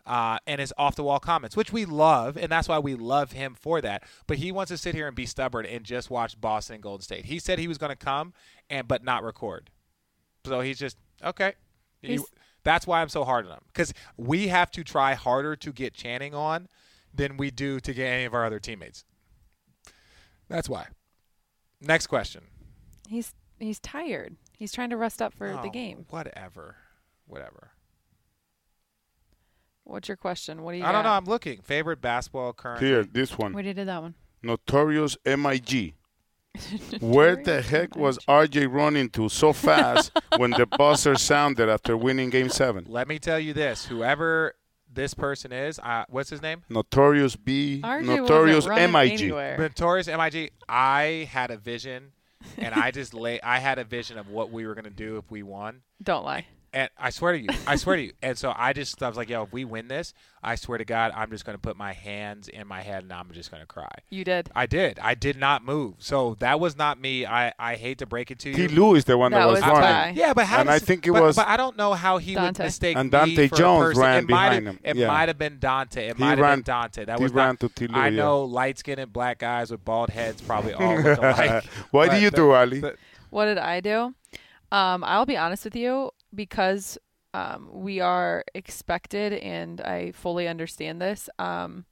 uh, and his off the wall comments, which we love, and that's why we love him for that. But he wants to sit here and be stubborn and just watch Boston and Golden State. He said he was going to come and but not record. So he's just okay. He's- that's why I'm so hard on him because we have to try harder to get Channing on than we do to get any of our other teammates. That's why. Next question. He's he's tired. He's trying to rest up for Oh, the game. Whatever. Whatever. What's your question? What do you I don't know. I'm looking. Favorite basketball current. Here, this one. We already did that one. Notorious MIG. *laughs* Where the heck was RJ running to so fast *laughs* when the buzzer sounded after winning Game Seven? Let me tell you this. Whoever this person is, uh, what's his name? Notorious B. RJ Notorious wasn't MIG. anywhere. Notorious MIG. I had a vision, and I just lay. I had a vision of what we were gonna do if we won. Don't lie. And I swear to you, I swear to you. And so I just I was like, yo, if we win this, I swear to God, I'm just gonna put my hands in my head and I'm just gonna cry. You did. I did. I did not move. So that was not me. I, I hate to break it to you. T. you. Lou is the one that, That was, was running. Yeah, but how And does- I think it but, was- But I don't know how he Dahntay. would mistake And me Dahntay for a Jones ran it might behind have, him. It Yeah. might have been Dahntay. It He might have ran- been Dahntay. That he was ran not, to T. Lue, I yeah. know light skinned and black guys with bald heads probably all look *laughs* alike. What do you the- do, Allie? the- What did I do? Um, I'll be honest with you because um, we are expected, and I fully understand this, um,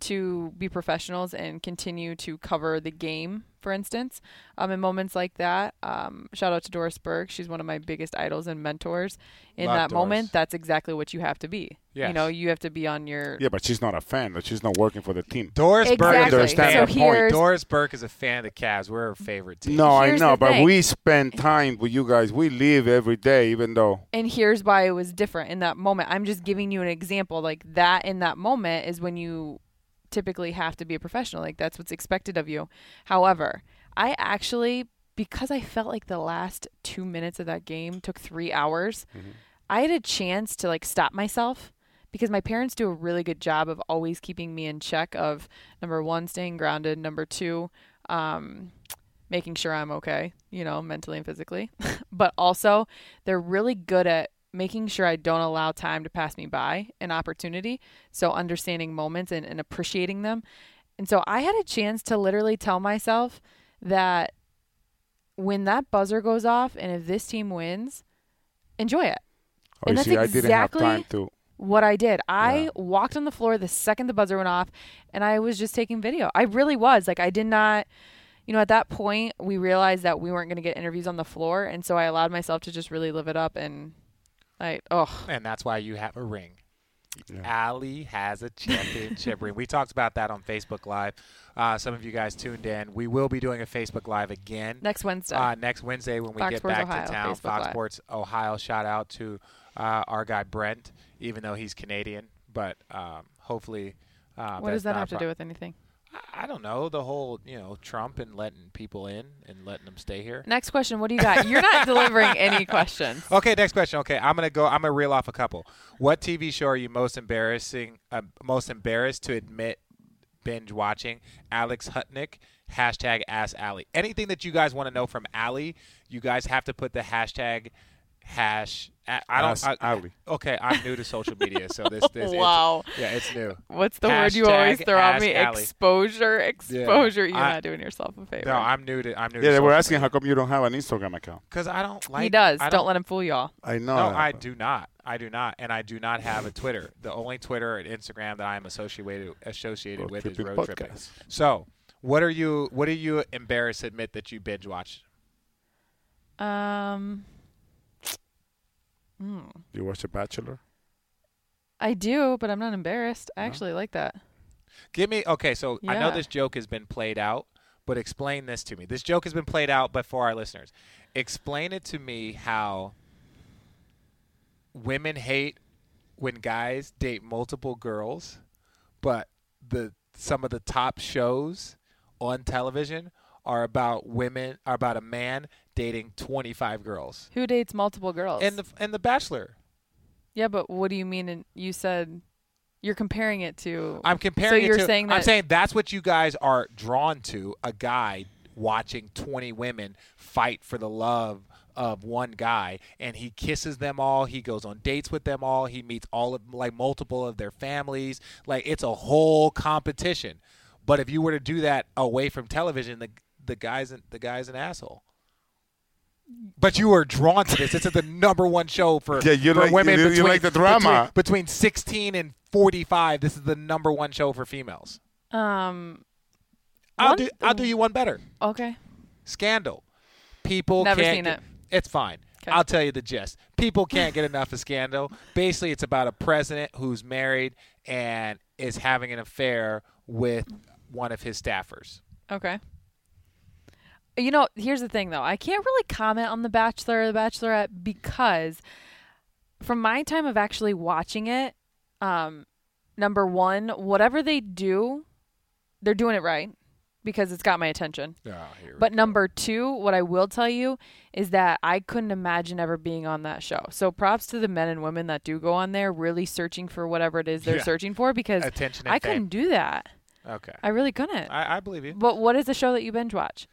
to be professionals and continue to cover the game. For instance, um, in moments like that, um, shout out to Doris Burke. She's one of my biggest idols and mentors. In Love that Doris. moment, that's exactly what you have to be. You know, you have to be on your Yeah, but she's not a fan. But She's not working for the team. Doris Burke is Exactly. a Understand so point. here's Doris Burke is a fan of the Cavs. We're her favorite team. No, I know, but thing. we spend time with you guys. We live every day, even though. and here's why it was different in that moment. I'm just giving you an example. Like that in that moment is when you typically have to be a professional. Like that's what's expected of you. However, I actually because I felt like the last 2 minutes of that game took 3 hours, I had a chance to like stop myself because my parents do a really good job of always keeping me in check of number 1 staying grounded, number 2 um making sure I'm okay, you know, mentally and physically. *laughs* but also, they're really good at making sure I don't allow time to pass me by, an opportunity. So, understanding moments and, and appreciating them. And so, I had a chance to literally tell myself that when that buzzer goes off and if this team wins, enjoy it. Oh, And that's see, I didn't have exactly- time to. What I did, I Yeah. walked on the floor the second the buzzer went off and I was just taking video. I really was. Like, I did not you know, at that point, we realized that we weren't going to get interviews on the floor, and so I allowed myself to just really live it up. And I, oh, And that's why you have a ring. Yeah. Allie has a championship *laughs* ring. We talked about that on Facebook Live. Uh, some of you guys tuned in. We will be doing a Facebook Live again next Wednesday. uh, next Wednesday when we Fox get Sports back Ohio, to town. Facebook Fox Live. Sports Ohio. Shout out to uh, our guy Brent, even though he's Canadian. But um, hopefully, uh, what does that not have to do with anything? I- don't know the whole you know Trump and letting people in and letting them stay here. Next question. What do you got? You're not *laughs* delivering any questions. Okay, next question. Okay, I'm gonna go. I'm gonna reel off a couple. What TV show are you most embarrassing, uh, most embarrassed to admit binge watching? Alex Hutnick. Hashtag Ask Allie. Anything that you guys want to know from Allie, you guys have to put the hashtag hash. I I don't. Ask I, Allie. Okay, I'm new to social media, so *laughs* this. this it's- wow. yeah, it's new. What's the word you always throw at me? Ask Ally. Exposure. Exposure. You're I- not doing yourself a favor. No, I'm new to. I'm new. Yeah, they to were asking how come you don't have an Instagram account. because I don't like. he does. I Don't, let him fool y'all. I know. No, I do not. I do not, and I do not have a Twitter. The only Twitter and Instagram that I am associated associated Road with is Tripping road tripping. So, what are you? What are you embarrassed to admit that you binge watch? Um, hmm. You watch The Bachelor? I do, but I'm not embarrassed. I No? actually like that. Give me okay. So I know this joke has been played out, but explain this to me. This joke has been played out, but for our listeners, explain it to me how women hate when guys date multiple girls, but the some of the top shows on television are about women are about a man dating 25 girls. Who dates multiple girls? And the and the Bachelor. yeah, but what do you mean? And you said you're comparing it to. I'm comparing it you're to saying I'm saying that's what you guys are drawn to, a guy watching 20 women fight for the love of one guy and he kisses them all, he goes on dates with them all, he meets all of like multiple of their families, like it's a whole competition. But if you were to do that away from television, the the guy's an, the guy's an asshole. But you are drawn to this. This is the number one show for, Yeah, you for like- women you- you between, like the drama. between, between 16 and 45. This is the number one show for females. um, I'll One- do. I'll do you one better. Okay. Scandal. People Never can't seen get- it. It's fine. 'Kay. I'll tell you the gist. People can't get enough of Scandal. Basically, it's about a president who's married and is having an affair with one of his staffers. Okay. You know, here's the thing though. I can't really comment on The Bachelor or The Bachelorette because from my time of actually watching it, um, number one, whatever they do, they're doing it right because it's got my attention. But number two, what I will tell you is that I couldn't imagine ever being on that show. So props to the men and women that do go on there really searching for whatever it is they're Yeah. searching for because attention I fame. couldn't do that. Okay. I really couldn't. I, I believe you. But what is the show that you binge watch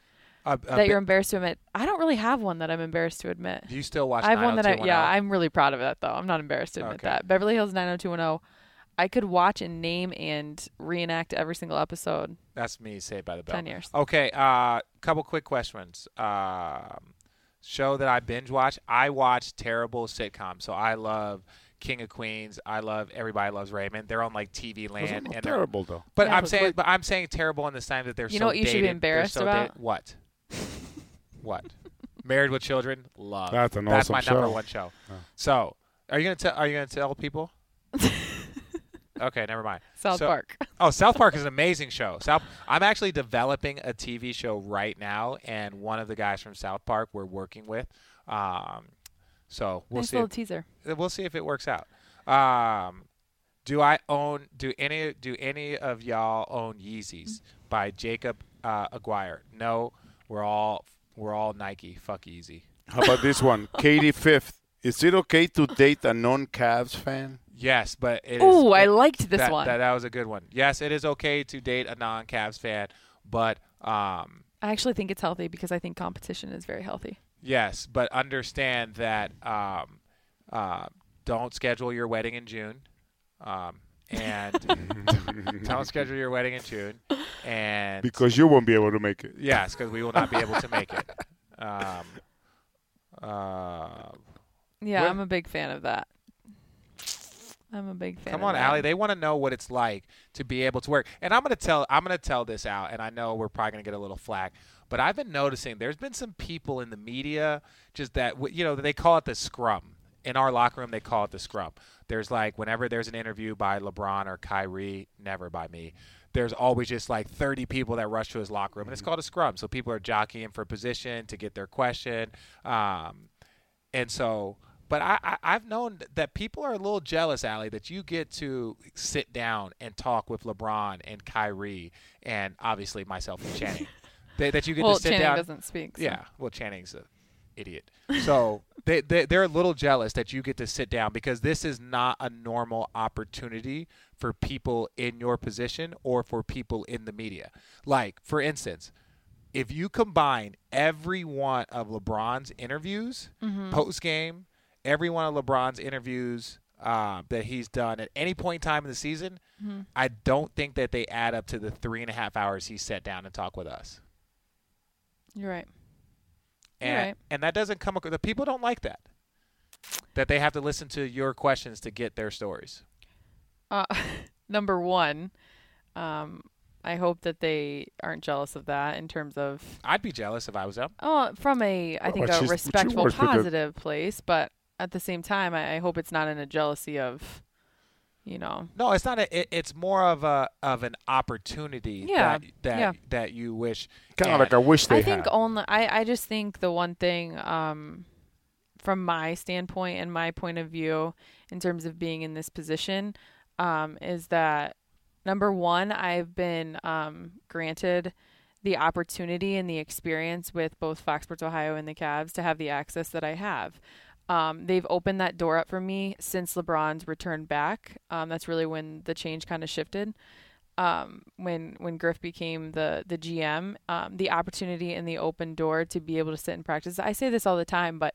Uh, uh, that you're embarrassed to admit? I don't really have one that I'm embarrassed to admit. do you still watch? I have one that I yeah, I'm really proud of that though. I'm not embarrassed to admit Okay. that. Beverly Hills 90210. I could watch and name and reenact every single episode. That's me. Saved by the Bell. 10 years. Okay. Uh, couple quick questions. Um, show that I binge watch. I watch terrible sitcoms. So I love King of Queens. I love Everybody Loves Raymond. They're on like TV Land. and terrible though. But Yeah, I'm saying, we're- but I'm saying terrible in the time that they're You so know what you should be embarrassed so about? dated- What? What? Married with Children. Love. That's an That's awesome my number show. one show. So, are you gonna tell? Are you gonna tell people? *laughs* okay, never mind. South So- Park. Oh, South Park is an amazing show. South. I'm actually developing a TV show right now, and one of the guys from South Park we're working with. Um, so we'll nice see. little If, teaser. we'll see if it works out. Um, do I own? Do any? Do any of y'all own Yeezys by Jacob uh, Aguirre? No, we're all we're all Nike. Fuck easy. How about this one? *laughs* Katie Fifth. Is it okay to date a non-Cavs fan? Yes, but it is. Ooh, I liked this that, one. That, that was a good one. Yes, it is okay to date a non-Cavs fan, but um, I actually think it's healthy because I think competition is very healthy. Yes, but understand that um, uh, don't schedule your wedding in June, um, and *laughs* don't schedule your wedding in June, and Because you won't be able to make it. yes, because we will not be able to make it. *laughs* Um, uh, Yeah, What- I'm a big fan of that. I'm a big fan. come of on, that. Allie. They want to know what it's like to be able to work, and I'm gonna tell I'm gonna tell this out, and I know we're probably gonna get a little flack, but I've been noticing there's been some people in the media just that you know they call it the scrum. In our locker room, they call it the scrum. There's like whenever there's an interview by LeBron or Kyrie, never by me. There's always just like 30 people that rush to his locker room, and it's called a scrum. So people are jockeying for position to get their question, um, and so. But I, I, I've known that people are a little jealous, Allie, that you get to sit down and talk with LeBron and Kyrie, and obviously myself and Channing. *laughs* They- that you get well, to sit Channing down. doesn't speak. so- Yeah, well, Channing's a idiot. So they, they they're a little jealous that you get to sit down because this is not a normal opportunity for people in your position or for people in the media. Like, for instance, if you combine every one of LeBron's interviews Mm-hmm. post game, every one of LeBron's interviews uh, that he's done at any point in time in the season, Mm-hmm. I don't think that they add up to the three and a half hours he sat down and talked with us. You're right. And right. and that doesn't come across. The people don't like that. That they have to listen to your questions to get their stories. Uh, *laughs* number one, um, I hope that they aren't jealous of that in terms of I'd be jealous if I was up. oh, from a I think but a respectful, works with the- positive place, but at the same time, I, I hope it's not in a jealousy of, you know, No, it's not. A, it, it's more of a of an opportunity Yeah, that that yeah. that you wish. Kind of like I wish they I think had. only I, I just think the one thing um from my standpoint and my point of view in terms of being in this position um is that number one I've been um granted the opportunity and the experience with both Fox Sports Ohio and the Cavs to have the access that I have. Um, they've opened that door up for me since LeBron's return back. Um, that's really when the change kind of shifted um, when when Griff became the the GM, um, the opportunity and the open door to be able to sit and practice. I say this all the time, but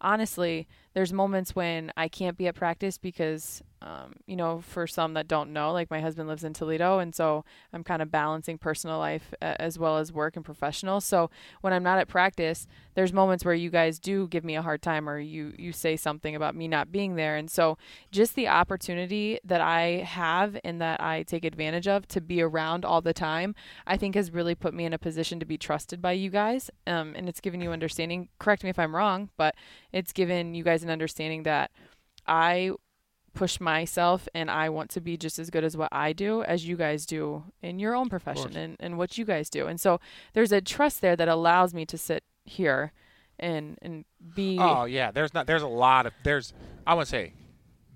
honestly, there's moments when I can't be at practice because, um, you know, for some that don't know, like my husband lives in Toledo, and so I'm kind of balancing personal life as well as work and professional. So when I'm not at practice, there's moments where you guys do give me a hard time or you you say something about me not being there, and so just the opportunity that I have and that I take advantage of to be around all the time, I think has really put me in a position to be trusted by you guys, um, and it's given you understanding. Correct me if I'm wrong, but it's given you guys an understanding that I push myself and I want to be just as good as what I do as you guys do in your own profession and, and what you guys do. And so there's a trust there that allows me to sit here and and be Oh yeah, there's not there's a lot of there's I want to say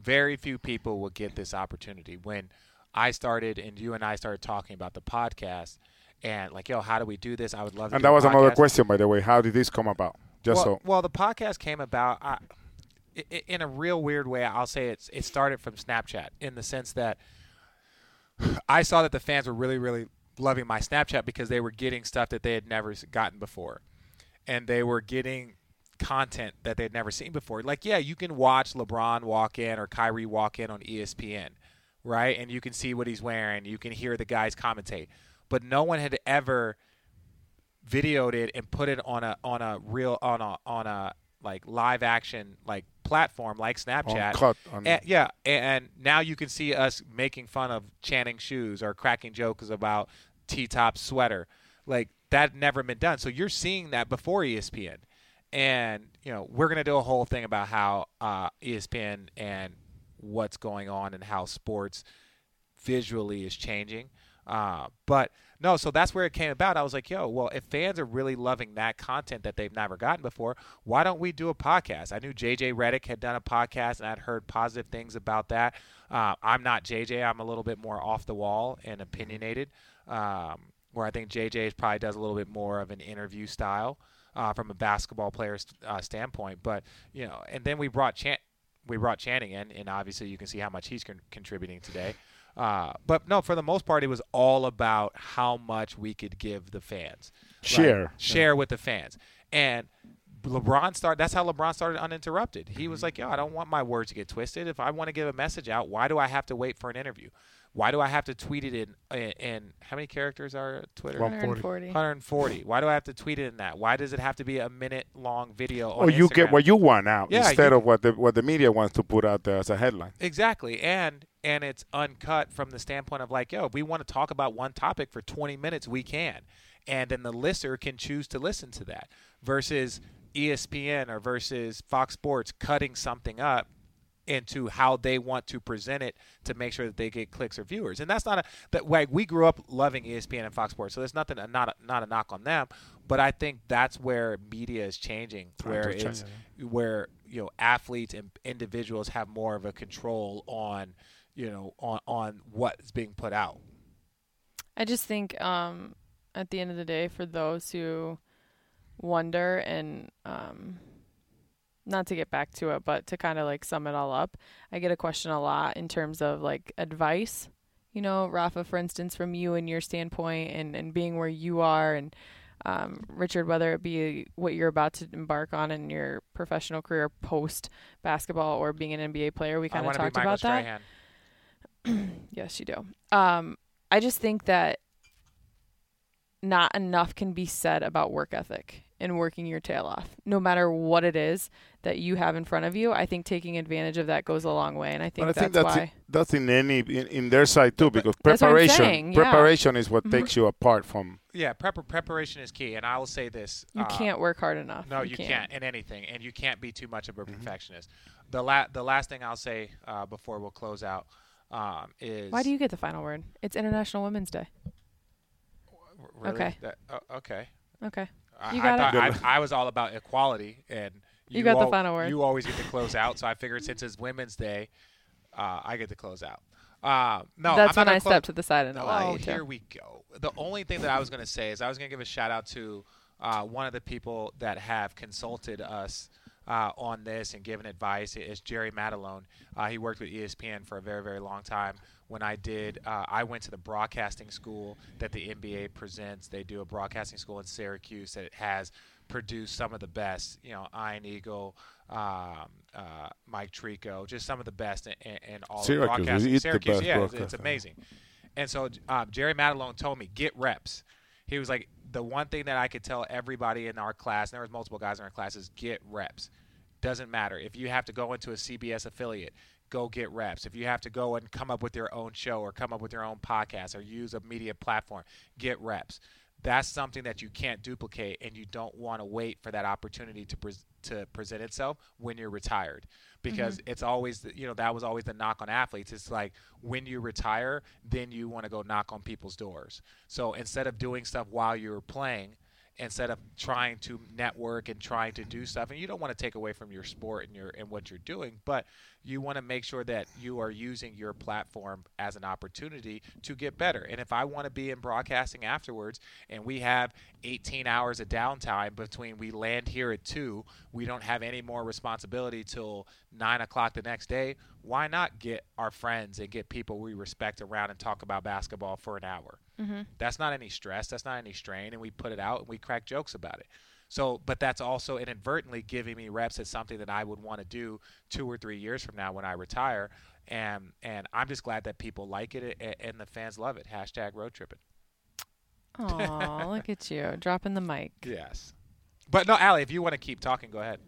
very few people will get this opportunity when I started and you and I started talking about the podcast and like yo how do we do this? I would love to And that was another question by the way. How did this come about? Just well, so well the podcast came about I, in a real weird way, I'll say it's it started from Snapchat in the sense that I saw that the fans were really really loving my Snapchat because they were getting stuff that they had never gotten before, and they were getting content that they'd never seen before. Like, yeah, you can watch LeBron walk in or Kyrie walk in on ESPN, right? And you can see what he's wearing, you can hear the guys commentate, but no one had ever videoed it and put it on a on a real on a on a like live action like platform like Snapchat. and, yeah, and now you can see us making fun of Channing shoes or cracking jokes about T top sweater. Like that never been done. So you're seeing that before ESPN. And, you know, we're gonna do a whole thing about how uh, ESPN and what's going on and how sports visually is changing. Uh, but no, so that's where it came about. I was like, yo, well, if fans are really loving that content that they've never gotten before, why don't we do a podcast? I knew JJ Redick had done a podcast and I'd heard positive things about that. Uh, I'm not JJ. I'm a little bit more off the wall and opinionated, um, where I think JJ probably does a little bit more of an interview style uh, from a basketball player's uh, standpoint. But, you know, and then we brought Chan- we brought Channing in, and obviously you can see how much he's con- contributing today. Uh, but no, for the most part, it was all about how much we could give the fans. Share. share with the fans. And LeBron started. That's how LeBron started uninterrupted. He Mm-hmm. was like, "Yo, I don't want my words to get twisted. If I want to give a message out, why do I have to wait for an interview? Why do I have to tweet it in? In, in how many characters are Twitter? 140. 140. 140. Why do I have to tweet it in that? Why does it have to be a minute long video? or on you get what you want out Yeah, instead you- of what the what the media wants to put out there as a headline. Exactly, and and it's uncut from the standpoint of like, yo, if we want to talk about one topic for 20 minutes, we can, and then the listener can choose to listen to that versus ESPN or versus Fox Sports cutting something up into how they want to present it to make sure that they get clicks or viewers. And that's not a that like we grew up loving ESPN and Fox Sports, so there's nothing not a, not a knock on them, but I think that's where media is changing, where to change, it's where you know athletes and individuals have more of a control on you know on on what's being put out. I just think um, at the end of the day, for those who wonder and um, not to get back to it, but to kind of like sum it all up, I get a question a lot in terms of like advice. You know, Rafa, for instance, from you and your standpoint and, and being where you are, and um, Richard, whether it be what you're about to embark on in your professional career post basketball or being an NBA player, we kind of talked about that. *clears throat* Yes, you do. Um, I just think that not enough can be said about work ethic and working your tail off, no matter what it is that you have in front of you. I think taking advantage of that goes a long way, and I think I that's, think that's why. in, that's in any in, in their side too, because That's what I'm preparation saying, yeah. preparation is what Mhm. takes you apart from. Yeah, prep- preparation is key, and I will say this: You uh, can't work hard enough. No, you, can't. in anything, and you can't be too much of a perfectionist. The la- the last thing I'll say uh, before we'll close out um, is Why do you get the final word? It's International Women's Day. really? Okay. That- oh, okay. Okay. I, You I, thought, it. I, I was all about equality, and You got the final word. You always get to close out, so I figured since it's Women's Day, uh, I get to close out. Uh, no, That's I'm not when I gonna step to the side and allow Oh, you to. here we go. The only thing that I was going to say is I was going to give a shout out to uh, one of the people that have consulted us uh, on this and given advice is Jerry Matalone. Uh, he worked with ESPN for a very, very long time. When I did, uh, I went to the broadcasting school that the NBA presents. They do a broadcasting school in Syracuse that has produced some of the best, you know, Ian Eagle, um, uh, Mike Tirico, just some of the best in, in, in all Syracuse, of broadcasting. Syracuse, yeah, it's, it's amazing. And so um, Jerry Madelone told me get reps. He was like the one thing that I could tell everybody in our class, and there was multiple guys in our class, is get reps. Doesn't matter if you have to go into a CBS affiliate, go get reps. If you have to go and come up with your own show or come up with your own podcast or use a media platform, get reps. That's something that you can't duplicate, and you don't want to wait for that opportunity to pres to present itself when you're retired, because mm-hmm. it's always you know that was always the knock on athletes. It's like when you retire, then you want to go knock on people's doors. So instead of doing stuff while you're playing, instead of trying to network and trying to do stuff and you don't want to take away from your sport and your and what you're doing but you want to make sure that you are using your platform as an opportunity to get better and if i want to be in broadcasting afterwards and we have 18 hours of downtime between we land here at 2 we don't have any more responsibility till 9 o'clock the next day why not get our friends and get people we respect around and talk about basketball for an hour mm-hmm. that's not any stress. That's not any strain. And we put it out and we crack jokes about it. So, but that's also inadvertently giving me reps at something that I would want to do two or three years from now when I retire. And and I'm just glad that people like it and, and the fans love it. Hashtag road tripping. Aw, look at you dropping the mic. Yes. But no, Allie, if you want to keep talking, go ahead.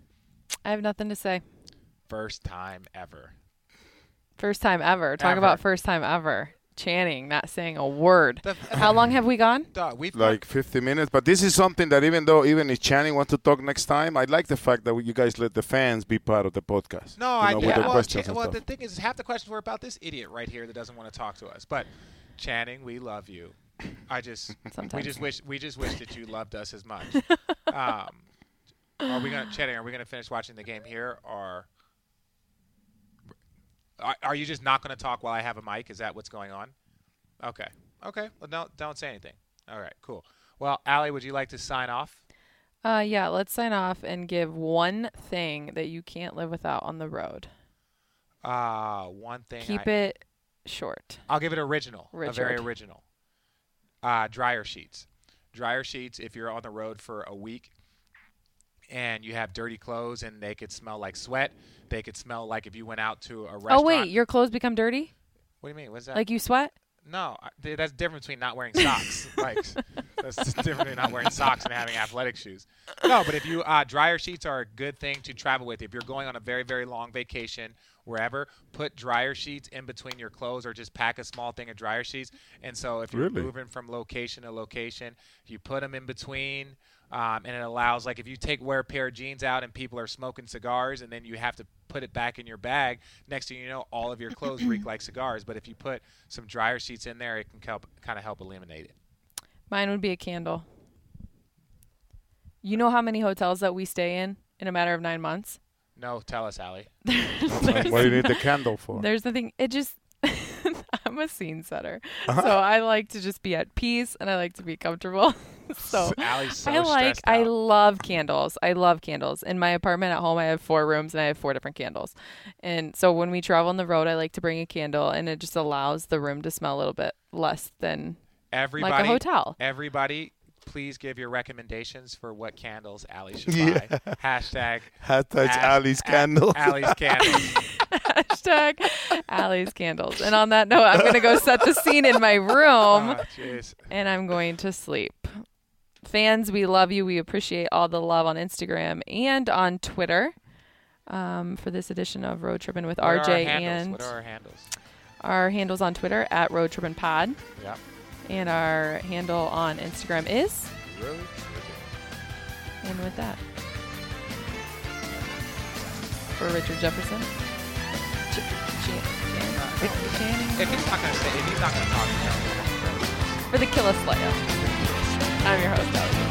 I have nothing to say. First time ever. First time ever. Talk Ever. about first time ever. Channing not saying a word. How long have we gone? Dog, we've like 50 minutes. But this is something that even though even if Channing wants to talk next time, I like the fact that you guys let the fans be part of the podcast. No, you I know, get yeah. the well, questions Cha- and well, the thing is, half the questions were about this idiot right here that doesn't want to talk to us. But Channing, we love you. I just Sometimes. *laughs* we Sometimes. just wish we just wish that you loved us as much. *laughs* um, are we gonna Channing? Are we gonna finish watching the game here, or are, are you just not gonna talk while I have a mic? Is that what's going on? Okay, okay. Well, don't don't say anything. All right, cool. Well, Allie, would you like to sign off? Uh, yeah, let's sign off and give one thing that you can't live without on the road. Uh, one thing. Keep I, it short. I'll give it original. A very original. Uh, dryer sheets. Dryer sheets. If you're on the road for a week and you have dirty clothes and they could smell like sweat, they could smell like if you went out to a restaurant. Oh wait, your clothes become dirty? what do you mean? What's that? Like you sweat? no, I- th- that's different between not wearing socks. *laughs* like that's just different between not wearing socks and having athletic shoes. No, but if you uh, dryer sheets are a good thing to travel with. If you're going on a very very long vacation wherever, put dryer sheets in between your clothes or just pack a small thing of dryer sheets. And so if you're Really? moving from location to location, you put them in between. Um, and it allows, like, if you take wear a pair of jeans out and people are smoking cigars, and then you have to put it back in your bag. Next thing you know, all of your clothes reek *clears throat* like cigars. But if you put some dryer sheets in there, it can help, kind of help eliminate it. Mine would be a candle. You know how many hotels that we stay in in a matter of nine months? No, tell us, Allie. Like, *laughs* what do you need the candle for? There's the thing. It just. I'm a scene setter, Uh-huh. so I like to just be at peace and I like to be comfortable. *laughs* so so I like. I love candles. I love candles. In my apartment at home, I have four rooms and I have four different candles. And so when we travel on the road, I like to bring a candle, and it just allows the room to smell a little bit less than everybody, like a hotel. Everybody, please give your recommendations for what candles Allie should *laughs* Yeah. buy. Hashtag Hashtag Ash- Allie's A- candle. Allie's *laughs* candles. Hashtag Allie's candles. And on that note, I'm going to go set the scene in my room *laughs* Oh, and I'm going to sleep. Fans, we love you. We appreciate all the love on Instagram and on Twitter um, for this edition of Road Trippin' with What are our RJ and what are our handles? our handles on Twitter at Road Trippin' Pod. Yeah. And our handle on Instagram is. Road tripping. And with that, for Richard Jefferson, Ch- Ch- Channing, Channing, If he's not gonna say, if he's not gonna talk, for the Killa Slayer, I'm your host, Alex.